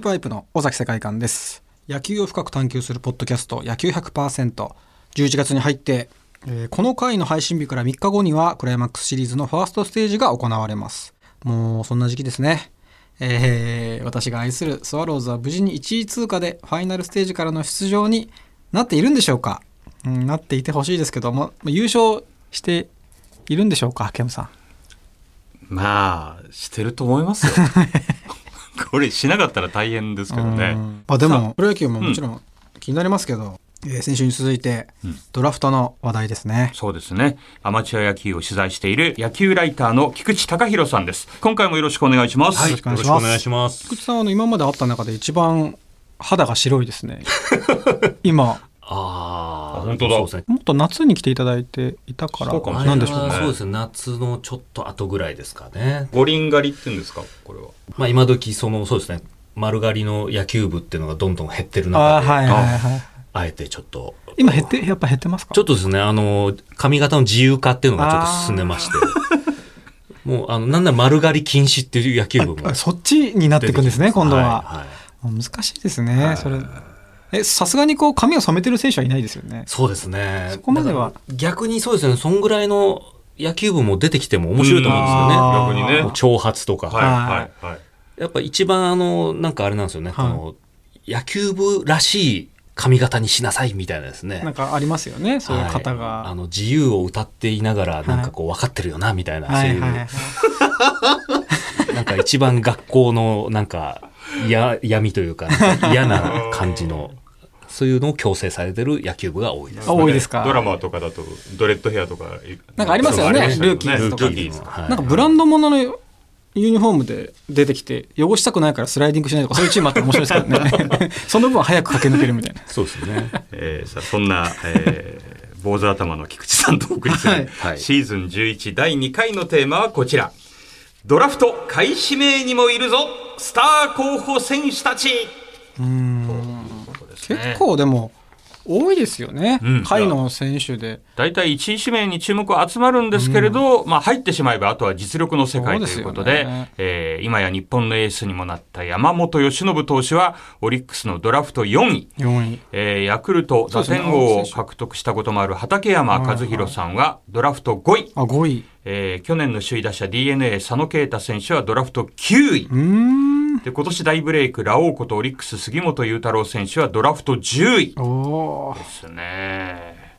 ーパイプの尾崎世界観です。野球を深く探求するポッドキャスト野球100%。11月に入って、えーこの回の配信日から3日後にはクライマックスシリーズのファーストステージが行われます。もうそんな時期ですね。えー私が愛するスワローズは無事に1位通過でファイナルステージからの出場になっているんでしょうか、うん、なっていてほしいですけども、優勝しているんでしょうか、ケムさん。まあしてると思いますよ これしなかったら大変ですけどうねんあでさもプロ野球ももちろん気になりますけど、えー先週に続いてうん。ドラフトの話題ですね。そうですね。アマチュア野球を取材している野球ライターの菊池隆弘さんです。今回もよろしくお願いします、はい。よろしくお願いします。菊池さんはあの今まで会った中で一番肌が白いですね。今ああ、本当だそうですね。もっと夏に来ていただいていたからそうかもしれなんでしょうね。そうですね。夏のちょっと後ぐらいですかね。五輪狩りって言うんですかこれはまあ今時そのそうですね。丸刈りの野球部っていうのがどんどん減ってる中で、はいはいはい。あえてちょっと。今減ってやっぱ減ってますか？ちょっとですね、あの、髪型の自由化っていうのがちょっと進んでまして。もう、あの、なんなら丸刈り禁止っていう野球部もあそっちになっていくんですね今度は。はいはい難しいですね。それえさすがにこう髪を染めてる選手はいないですよね。そうですね。そこまでは逆にそうですね、そんぐらいの野球部も出てきても面白いと思うんですよね。逆にねもう長髪とか。はいはいはいやっぱ一番あの、なんかあれなんですよね、はいこの野球部らしい髪型にしなさいみたいなですね。なんかありますよねそういう方はいが。あの自由を歌っていながら、なんかこう分かってるよな、みたいな、そういう、はいはいはい。なんか一番学校のなんかや闇というか、嫌な感じの、そういうのを強制されてる野球部が多いです。あ多いですか？ドラマとかだとドレッドヘアとかなんかありますよねそうありましたルーキーズとか。なんかブランド物のユニフォームで出てきて汚したくないからスライディングしないとかそういうチームあったら面白いですからね。その分早く駆け抜けるみたいな。そうですね。えーさあそんな、えー、坊主頭の菊池さんとお送りする、はい。はい。シーズン11第2回のテーマはこちら。ドラフト下位指名にもいるぞスター候補選手たち。結構でも多いですよね、うん。の選手で。大体1位指名に注目は集まるんですけれど、まあ入ってしまえばあとは実力の世界ということででねえー今や日本のエースにもなった山本由伸投手はオリックスのドラフト4位。4位。えーヤクルト打点王を獲得したこともある畠山和弘さんはドラフト5位、あ5位えー去年の首位打者 d n a 佐野啓太選手はドラフト9位。で今年大ブレイクラオウことオリックス杉本裕太郎選手はドラフト10位。ですね、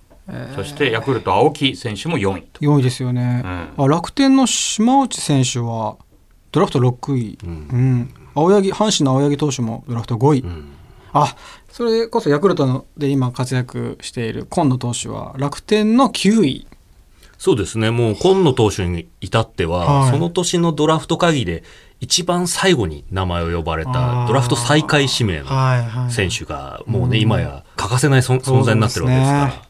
そしてヤクルト青木選手も4位と。4位ですよね、うあ楽天の島内選手はドラフト6位、うん。青柳阪神の青柳投手もドラフト5位、ん。あそれこそヤクルトので今活躍している今野投手は楽天の9位そうですね。もう今野投手に至っては、はい。その年のドラフト会議で一番最後に名前を呼ばれあたー。ドラフト最下位指名のはいはい選手がもうね、今や欠かせない存存在になってるわけですから。そう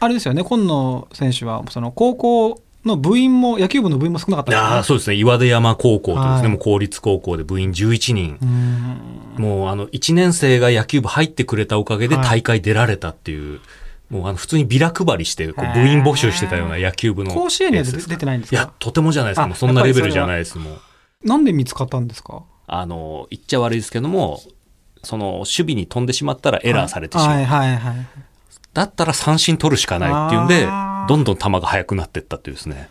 あれですよね。今野選手はその高校の部員も野球部の部員も少なかったね。そうですね。岩出山高校とですね、はい。もう公立高校で部員11人。うん。もうあの、1年生が野球部入ってくれたおかげではい。大会出られたっていう、もうあの、普通にビラ配りして、こう部員募集してたような野球部の。甲子園には出出てないんですか？いや、とてもじゃないです。もうそんなレベルじゃないです、もう。なんで見つかったんですか？あの、言っちゃ悪いですけども、その、守備に飛んでしまったらエラーされてしまう。はいはいはいだったら三振取るしかないっていうんでどんどん球が速くなっていったっていうですね、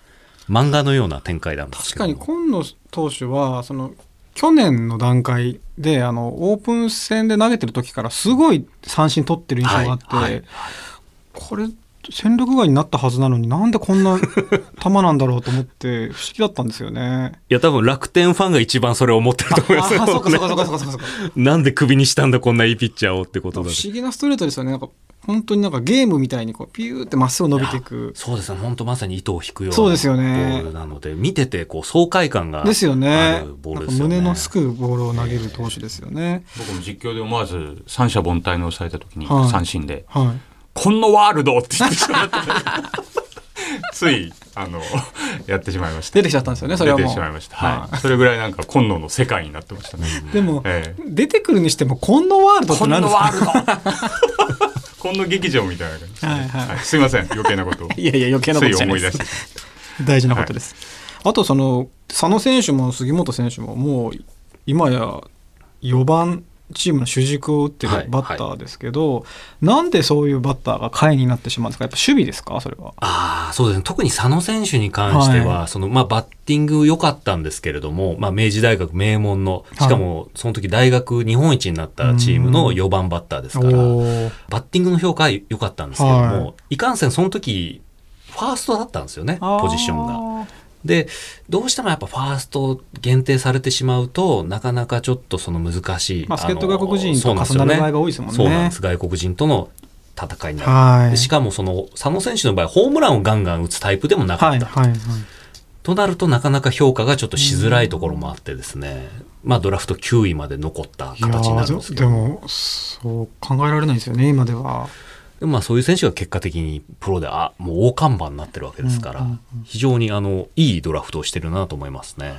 漫画のような展開なんです確かに今野投手はその去年の段階であのオープン戦で投げてる時からすごい三振取ってる印象があって、はいはいこれ戦力外になったはずなのになんでこんな 球なんだろうと思って不思議だったんですよね。いや、多分楽天ファンが一番それを思ってると思いますよあそうかそうかそうかそうかそうか。なんでクビにしたんだ、こんないいピッチャーをってことだ不思議なストレートですよね。なんか本当になんかゲームみたいにこうピューってまっすぐ伸びていく。そうですね、本当まさに糸を引くようなそうですよねボールなので、見ててこう爽快感がですよあねる。ボールですよね。胸のすくボールを投げる投手ですよね。僕も実況で思わず三者凡退に抑えた時にはい三振ではい。「こんなワールド!」って言ってしまってついあのやってしまいました出てきちゃったんですよね。それはもう。出てしまいました、はい。はい。それぐらいなんか今野の世界になってましたね。でも、ええ。出てくるにしても、今野ワールドってこんな何ですか？ワールド。こんな劇場みたいな感じですね、はいはい。すいません余計なことを。いやいや、余計なことじゃないで思い出しすて。大事なことです。あと、その、佐野選手も杉本選手も、もう、今や、4番チームの主軸を打ってるはいバッターですけど、なんでそういうバッターが下位になってしまうんですか？やっぱ守備ですか？それは。ああ、そうですね。特に佐野選手に関しては、はその、まあ、バッティング良かったんですけれども、まあ、明治大学名門の、しかも、その時大学日本一になったチームの4番バッターですから、バッティングの評価は良かったんですけれども、、はい。かんせんその時、ファーストだったんですよね、ポジションが。が。で、どうしてもやっぱファースト限定されてしまうと、なかなかちょっとその難しい。まあ、助っ人の外国人と重なる場合が多いですもんね。そうなんです。外国人との戦いになる。はい。でしかもその佐野選手の場合ホームランをガンガン打つタイプでもなかはい、った、はい、はい。となるとなかなか評価がちょっとしづらいところもあってですね、まあドラフト9位まで残った形になるんですけどでも、そう考えられないですよね、今では。まあそういう選手が結果的にプロであもう大看板になってるわけですから、うんうんうん。非常にあのいいドラフトをしてるなと思いますね。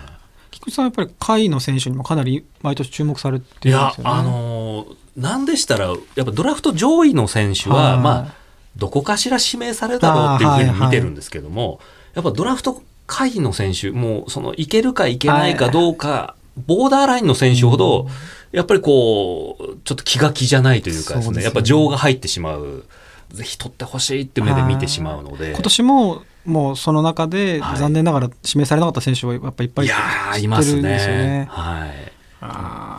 菊池さん、やっぱり下位の選手にもかなり毎年注目されていやるんですよね。あのーなんでしたらやっぱドラフト上位の選手は、はい。まあどこかしら指名されるだろうっていうふうに見てるんですけども、やっぱドラフト下位の選手もうそのいけるかいけないかどうか、ボーダーラインの選手ほど、やっぱりこうちょっと気が気じゃないというかですね。ね。やっぱ情が入ってしまう。ぜひ取ってほしいって目で見てしまうので。今年も、もうその中ではい。残念ながら指名されなかった選手はやっぱいっぱいいますってるんですよね。ね。はい。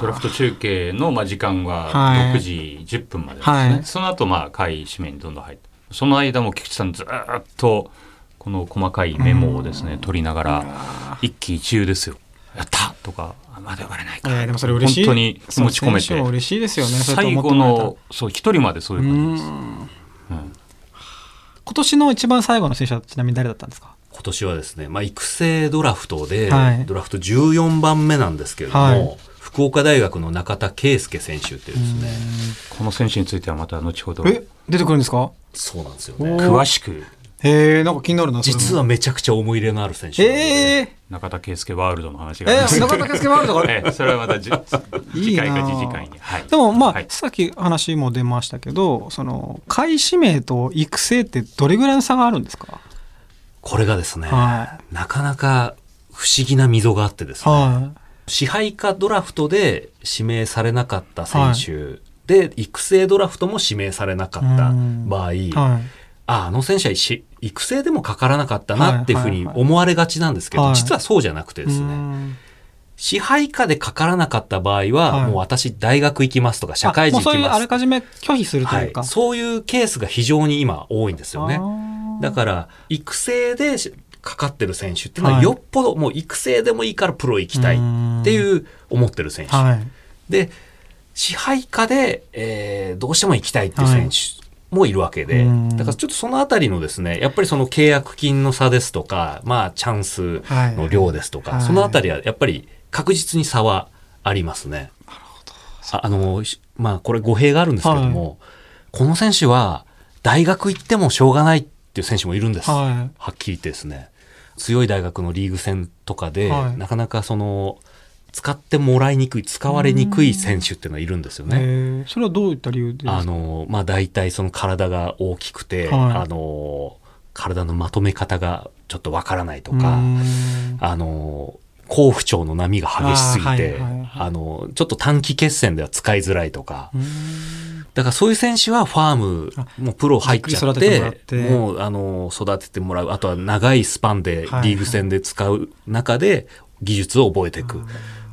ドラフト中継のまあ時間ははい。6時10分までですね、はい。その後まあ会指名にどんどん入ってその間も菊池さんずーっとこの細かいメモをですね取りながら一喜一憂ですよ「やった!」とか「あまだ呼ばれないか」えーでもそれ嬉しい。本当に気持ち込めて。嬉しいですよね。最後のそう一人までそういう感じです。今年の一番最後の選手はちなみに誰だったんですか？今年はですね、まあ、育成ドラフトで、はい。ドラフト14番目なんですけれども、はい。福岡大学の中田圭介選手っていうですね、この選手についてはまた後ほど。え？出てくるんですか？そうなんですよおね。詳しくへえんか気になるな。実はめちゃくちゃ思い入れのある選手なので、ええ中田圭介ワールドの話ー、がえー、中田圭介ワールドが。ええそれはまた次回か次々回に。はい。でもまあ、はい。さっき話も出ましたけどその下位指名と育成ってどれぐらいの差があるんですか？これがですね、はなかなか不思議な溝があってですね、は支配下ドラフトで指名されなかった選手で、育成ドラフトも指名されなかった場合、ああの選手はし育成でもかからなかったなっていうふうに思われがちなんですけど、はい。実はそうじゃなくてですね、うん支配下でかからなかった場合は、はい。もう私大学行きますとか社会人あもうそういう行きますあらかじめ拒否するとはいいうか、そういうケースが非常に今多いんですよね。だから育成でかかってる選手っていうのははい。よっぽどもう育成でもいいからプロ行きたいっていう思ってる選手。はい。で支配下で、えーどうしても行きたいっていう選手もいるわけで、うん。だからちょっとそのあたりのですねやっぱりその契約金の差ですとかまあチャンスの量ですとか、はい。そのあたりはやっぱり確実に差はありますね。ああのしまあこれ語弊があるんですけども、この選手は大学行ってもしょうがないっていう選手もいるんです。はい。はっきり言ってですね。強い大学のリーグ戦とかで、はい。なかなかその使ってもらいにくい使われにくい選手っていうのはいるんですよね。それはどういった理由でですか？あのまあ大体その体が大きくて、はい。あの体のまとめ方がちょっとわからないとうか、ん。あの好不調の波が激しすぎてあ、あーはいはいはい。のちょっと短期決戦では使いづらいとか、うん。だからそういう選手はファームあもうプロ入っちゃっててもてて。もうあの育ててもらう。あとは長いスパンでリーグ戦で使う中で技術を覚えていく、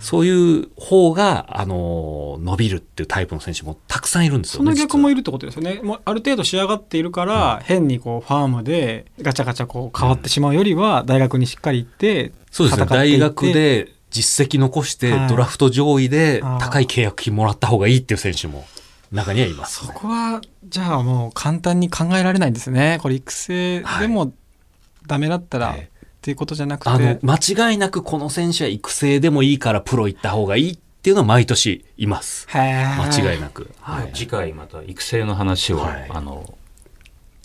そういう方があの伸びるっていうタイプの選手もたくさんいるんですよね。その逆も実いるってことですよね。もうある程度仕上がっているから、変にこうファームでガチャガチャこう変わってしまうよりは、大学にしっかり行って、はそうですね。大学で実績残してはい。ドラフト上位で高い契約金もらった方がいいっていう選手も中にはいます。そね。こはじゃあもう簡単に考えられないんですね。これ育成でもダメだったら、はいっていうことじゃなくて。あの間違いなくこの選手は育成でもいいからプロ行った方がいいっていうのは毎年います。間違いなく。はい次回また育成の話を、はいあの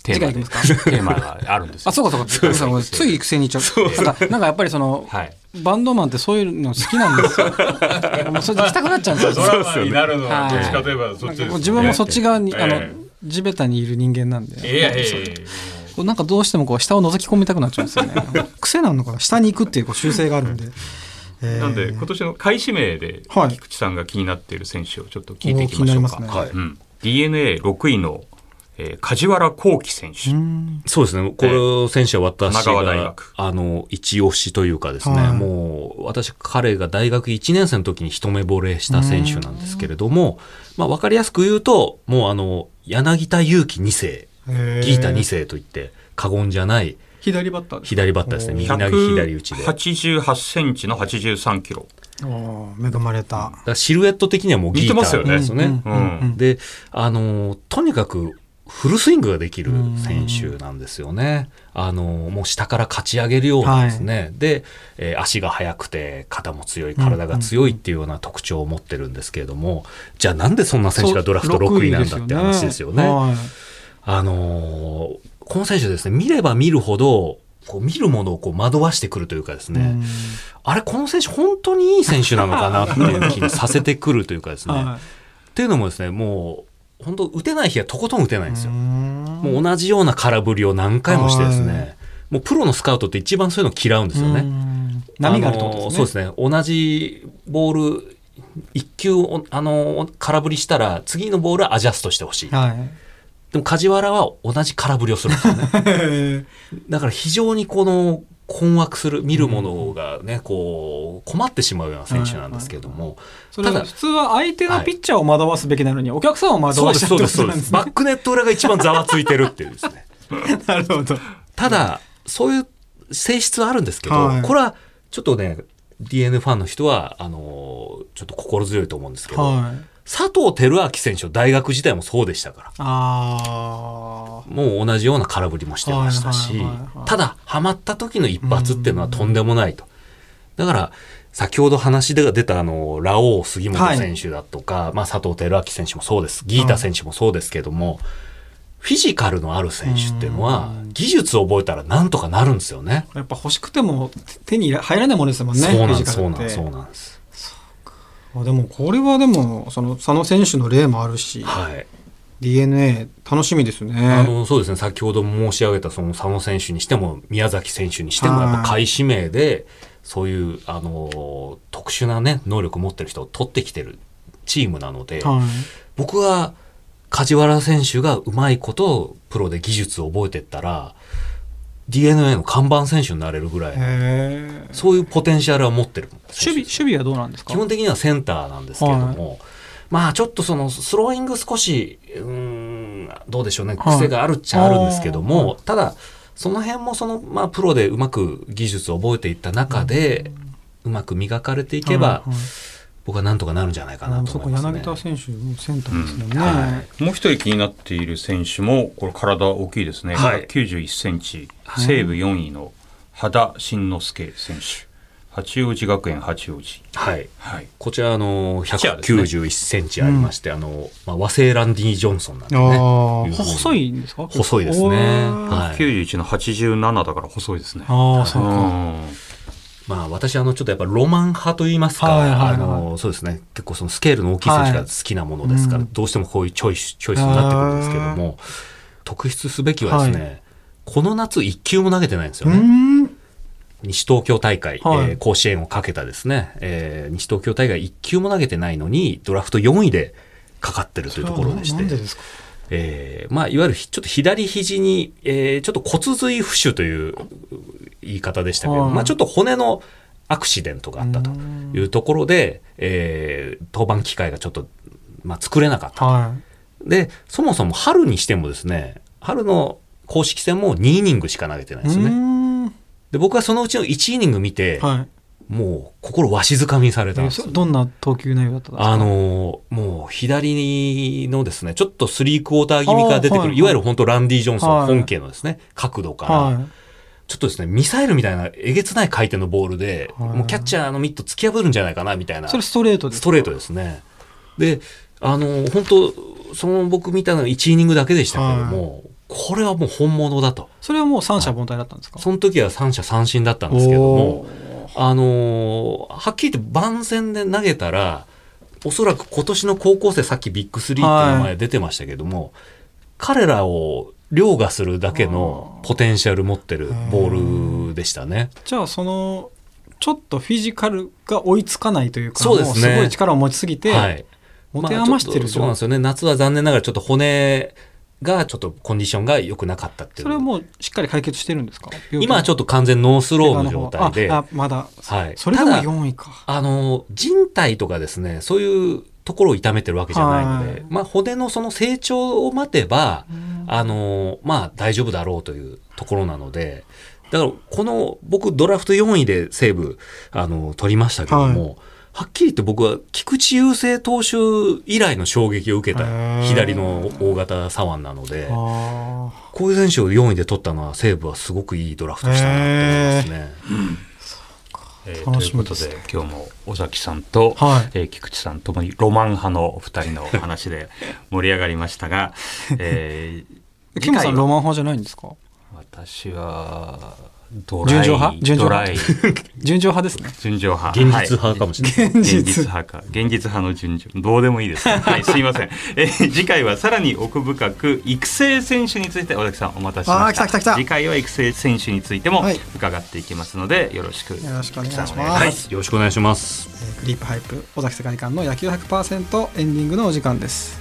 テーマですか？テーマがあるんですよあ、そうかそうか。そうそうそうつい育成に行っちゃう。なんかなんかやっぱりその、はいバンドマンってそういうの好きなんですよ。もうそれで行きたくなっちゃうんですよ。ドラマになるのははいどっちかといえばそっちですよね自分もそっち側に、あのえ地べたにいる人間なんで。えいやいやいやいやこうなんかどうしてもこう下を覗き込みたくなっちゃうんですよね。癖なのかな。下に行くっていうこう習性があるんで。えー。なんで今年の下位指名ではい。菊池さんが気になっている選手をちょっと聞いていきましょうか。おー気になりますね。はい。うん、DNA6 位の、えー梶原幸輝選手。うん。そうですね。この選手は私が学、あの、一押しというかですね、はい。もう、私、彼が大学1年生の時に一目惚れした選手なんですけれども、まあ、わかりやすく言うと、もうあの、柳田悠岐2世、えギータ2世といって、過言じゃない左バッターです左バッターですね。右投げ左打ちで。だか188センチの83キロ。恵まれたらシルエット的にはもうギータですよね。うんうんで、あの、とにかく、フルスイングができる選手なんですよね。あの、もう下から勝ち上げるようなですね。で、えー足が速くて、肩も強い、体が強いっていうような特徴を持ってるんですけれども、じゃあなんでそんな選手がドラフト6位なんだって話ですよね。はいあのーこの選手ですね、見れば見るほど、こう見るものをこう惑わしてくるというかですね、うんあれ、この選手本当にいい選手なのかなっていう気にさせてくるというかですね。はっていうのもですね、もう、本当打てない日はとことん打てないんですよ。いもう同じような空振りを何回もしてですね、はいもうプロのスカウトって一番そういうの嫌うんですようね。ん波があるとねのそうですね。同じボール、一球お、あの、空振りしたら、次のボールはアジャストしてほしい。はいでも梶原は同じ空振りをするんですよね。だから非常にこの困惑する見るものがね、こう困ってしまうような選手なんですけれども、それただ普通は相手のピッチャーを惑わすべきなのに、お客さんを惑わしちゃってそうですそうです。バックネット裏が一番ざわついてるっていうですね。なるほど。ただそういう性質はあるんですけど、はいこれはちょっとね DNA ファンの人はあのちょっと心強いと思うんですけど、はい。佐藤輝明選手の大学時代もそうでしたから。あもう同じような空振りもしてましたしはいはいはいはい、ただ、ハマった時の一発っていうのはとんでもないと。だから、先ほど話で出たあの、ラオウ杉本選手だとか、まあ佐藤輝明選手もそうです。ギータ選手もそうですけども、フィジカルのある選手っていうのは、技術を覚えたらなんとかなるんですよね。あ。やっぱ欲しくても手に入らないものですもんね。そうなんです、そうなんです。あでもこれはでも、その佐野選手の例もあるし、はい。DNA 楽しみですね。あの、そうですね、先ほど申し上げたその佐野選手にしても、宮崎選手にしても、はいやっぱ下位指名で、そういう、あの、特殊なね、能力を持ってる人を取ってきてるチームなので、はい。僕は、梶原選手がうまいこと、プロで技術を覚えてったら、DNA の看板選手になれるぐらい。そういうポテンシャルは持ってる。守備、守備はどうなんですか？基本的にはセンターなんですけれども、まあちょっとそのスローイング少し、うーん、どうでしょうね、はい癖があるっちゃあるんですけども、ただ、その辺もその、まあプロでうまく技術を覚えていった中で、うまく磨かれていけば、はいはい僕はなんとかなるんじゃないかなとそこ思いますね。柳田選手もセンターですもんね。はもう一人気になっている選手も、これ体大きいですね。はい91センチ、はい西武4位の羽田慎之介選手。八王子学園八王子。はい。はい。こちら、あの、チアですね191センチありまして、あの、まあ、和製ランディ・ジョンソンなんであね。細いんですか？細いですね。はい。91の87だから細いですね。ああ、そうか。うんまあ私あのちょっとやっぱロマン派と言いますか、はいはいはい。あのそうですね。結構そのスケールの大きい選手が好きなものですから、はいうん。どうしてもこういうチョイスチョイスになってくるんですけども特筆すべきはですね、はこの夏1球も投げてないんですようね。ん。西東京大会、はい。えー甲子園をかけたですね、えー西東京大会1球も投げてないのにドラフト4位でかかってるというところでして。えーまあ、いわゆるひちょっと左肘に、えーちょっと骨髄浮腫という言い方でしたけど、はいまあ、ちょっと骨のアクシデントがあったというところで、えー登板機会がちょっと、まあ、作れなかった。はで、そもそも春にしてもですね、春の公式戦も2イニングしか投げてない。ですよね。ね。で、僕はそのうちの1イニング見て、はい。もう心わしづかみにされたんえですよそどんな投球内容だったんですか？あのーもう左のですね、ちょっとスリークォーター気味から出てくる、はいはいいわゆる本当ランディ・ジョンソンはい本家のですね、角度から、はい。ちょっとですね、ミサイルみたいなえげつない回転のボールで、はいもうキャッチャーのミット突き破るんじゃないかな、みたいな。それストレートですか？ストレートですね。で、あのー本当その僕見たのは1イニングだけでしたけども、これはもう本物だと。それはもう三者凡退だったんですか？その時は三者三振だったんですけどもお、あのーはっきり言って万全で投げたら、おそらく今年の高校生さっきビッグスリーって名前出てましたけども、彼らを凌駕するだけのポテンシャル持ってるボールでしたね。じゃあそのちょっとフィジカルが追いつかないというかそうですねすごい力を持ちすぎて、はい。持て余してるそうなんですよね。夏は残念ながらちょっと骨がちょっとコンディションが良くなかったっていう。それはもうしっかり解決してるんですか？今はちょっっと完全ノースローの状態で。ああまだ、はいそれでもただ4位かあの、靭帯とかですね、そういうところを痛めてるわけじゃないので、はい。まあ骨のその成長を待てば、あの、まあ大丈夫だろうというところなので、だからこの僕ドラフト4位で西武、あの、取りましたけども、はっきり言って僕は菊池雄星投手以来の衝撃を受けた左の大型左腕なので、あこういう選手を4位で取ったのは西武はすごくいいドラフトしたなって思いますね。えー楽ということで今日も尾崎さんと、はい。えー菊池さんともにロマン派のお二人の話で盛り上がりましたが、えーーキムさんロマン派じゃないんですか？私はドライ純情派？純情ドラ派イ。純情派？ですね。純情派。現実派かもしれない。現現実。実派か。現実派の順序どうでもいいです、はい。すいません、えー次回はさらに奥深く育成選手について尾崎さんお待たせしました。来た来た来た。次回は育成選手についてもはい。伺っていきますのでよろしくよろしくお願いします。菊池さんお願いしよろしくお願いします。えークリープハイプ尾崎世界観の野球100%エンディングのお時間です。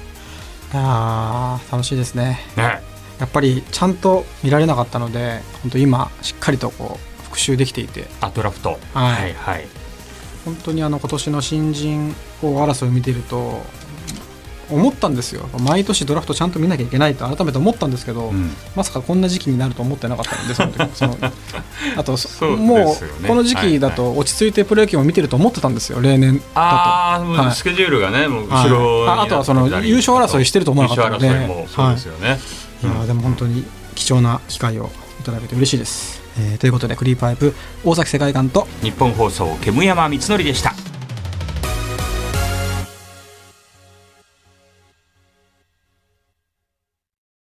いやー楽しいですね。ねやっぱりちゃんと見られなかったので本当今しっかりとこう復習できていて。あドラフト。はい。はいはい。本当にあの今年の新人王争いを見ていると思ったんですよ。毎年ドラフトちゃんと見なきゃいけないと改めて思ったんですけど、うん。まさかこんな時期になると思ってなかったのでその時 そのあとうね。もうこの時期だと落ち着いてプロ野球も見てると思ってたんですよ例年だと。あはい。スケジュールがね、もう後ろああとはその優勝争いしてると思わなかったので。いもそうですよね。いやーでも本当に貴重な機会をいただけて嬉しいです。えーということでクリープハイプ大崎世界観と日本放送煙山光則でした。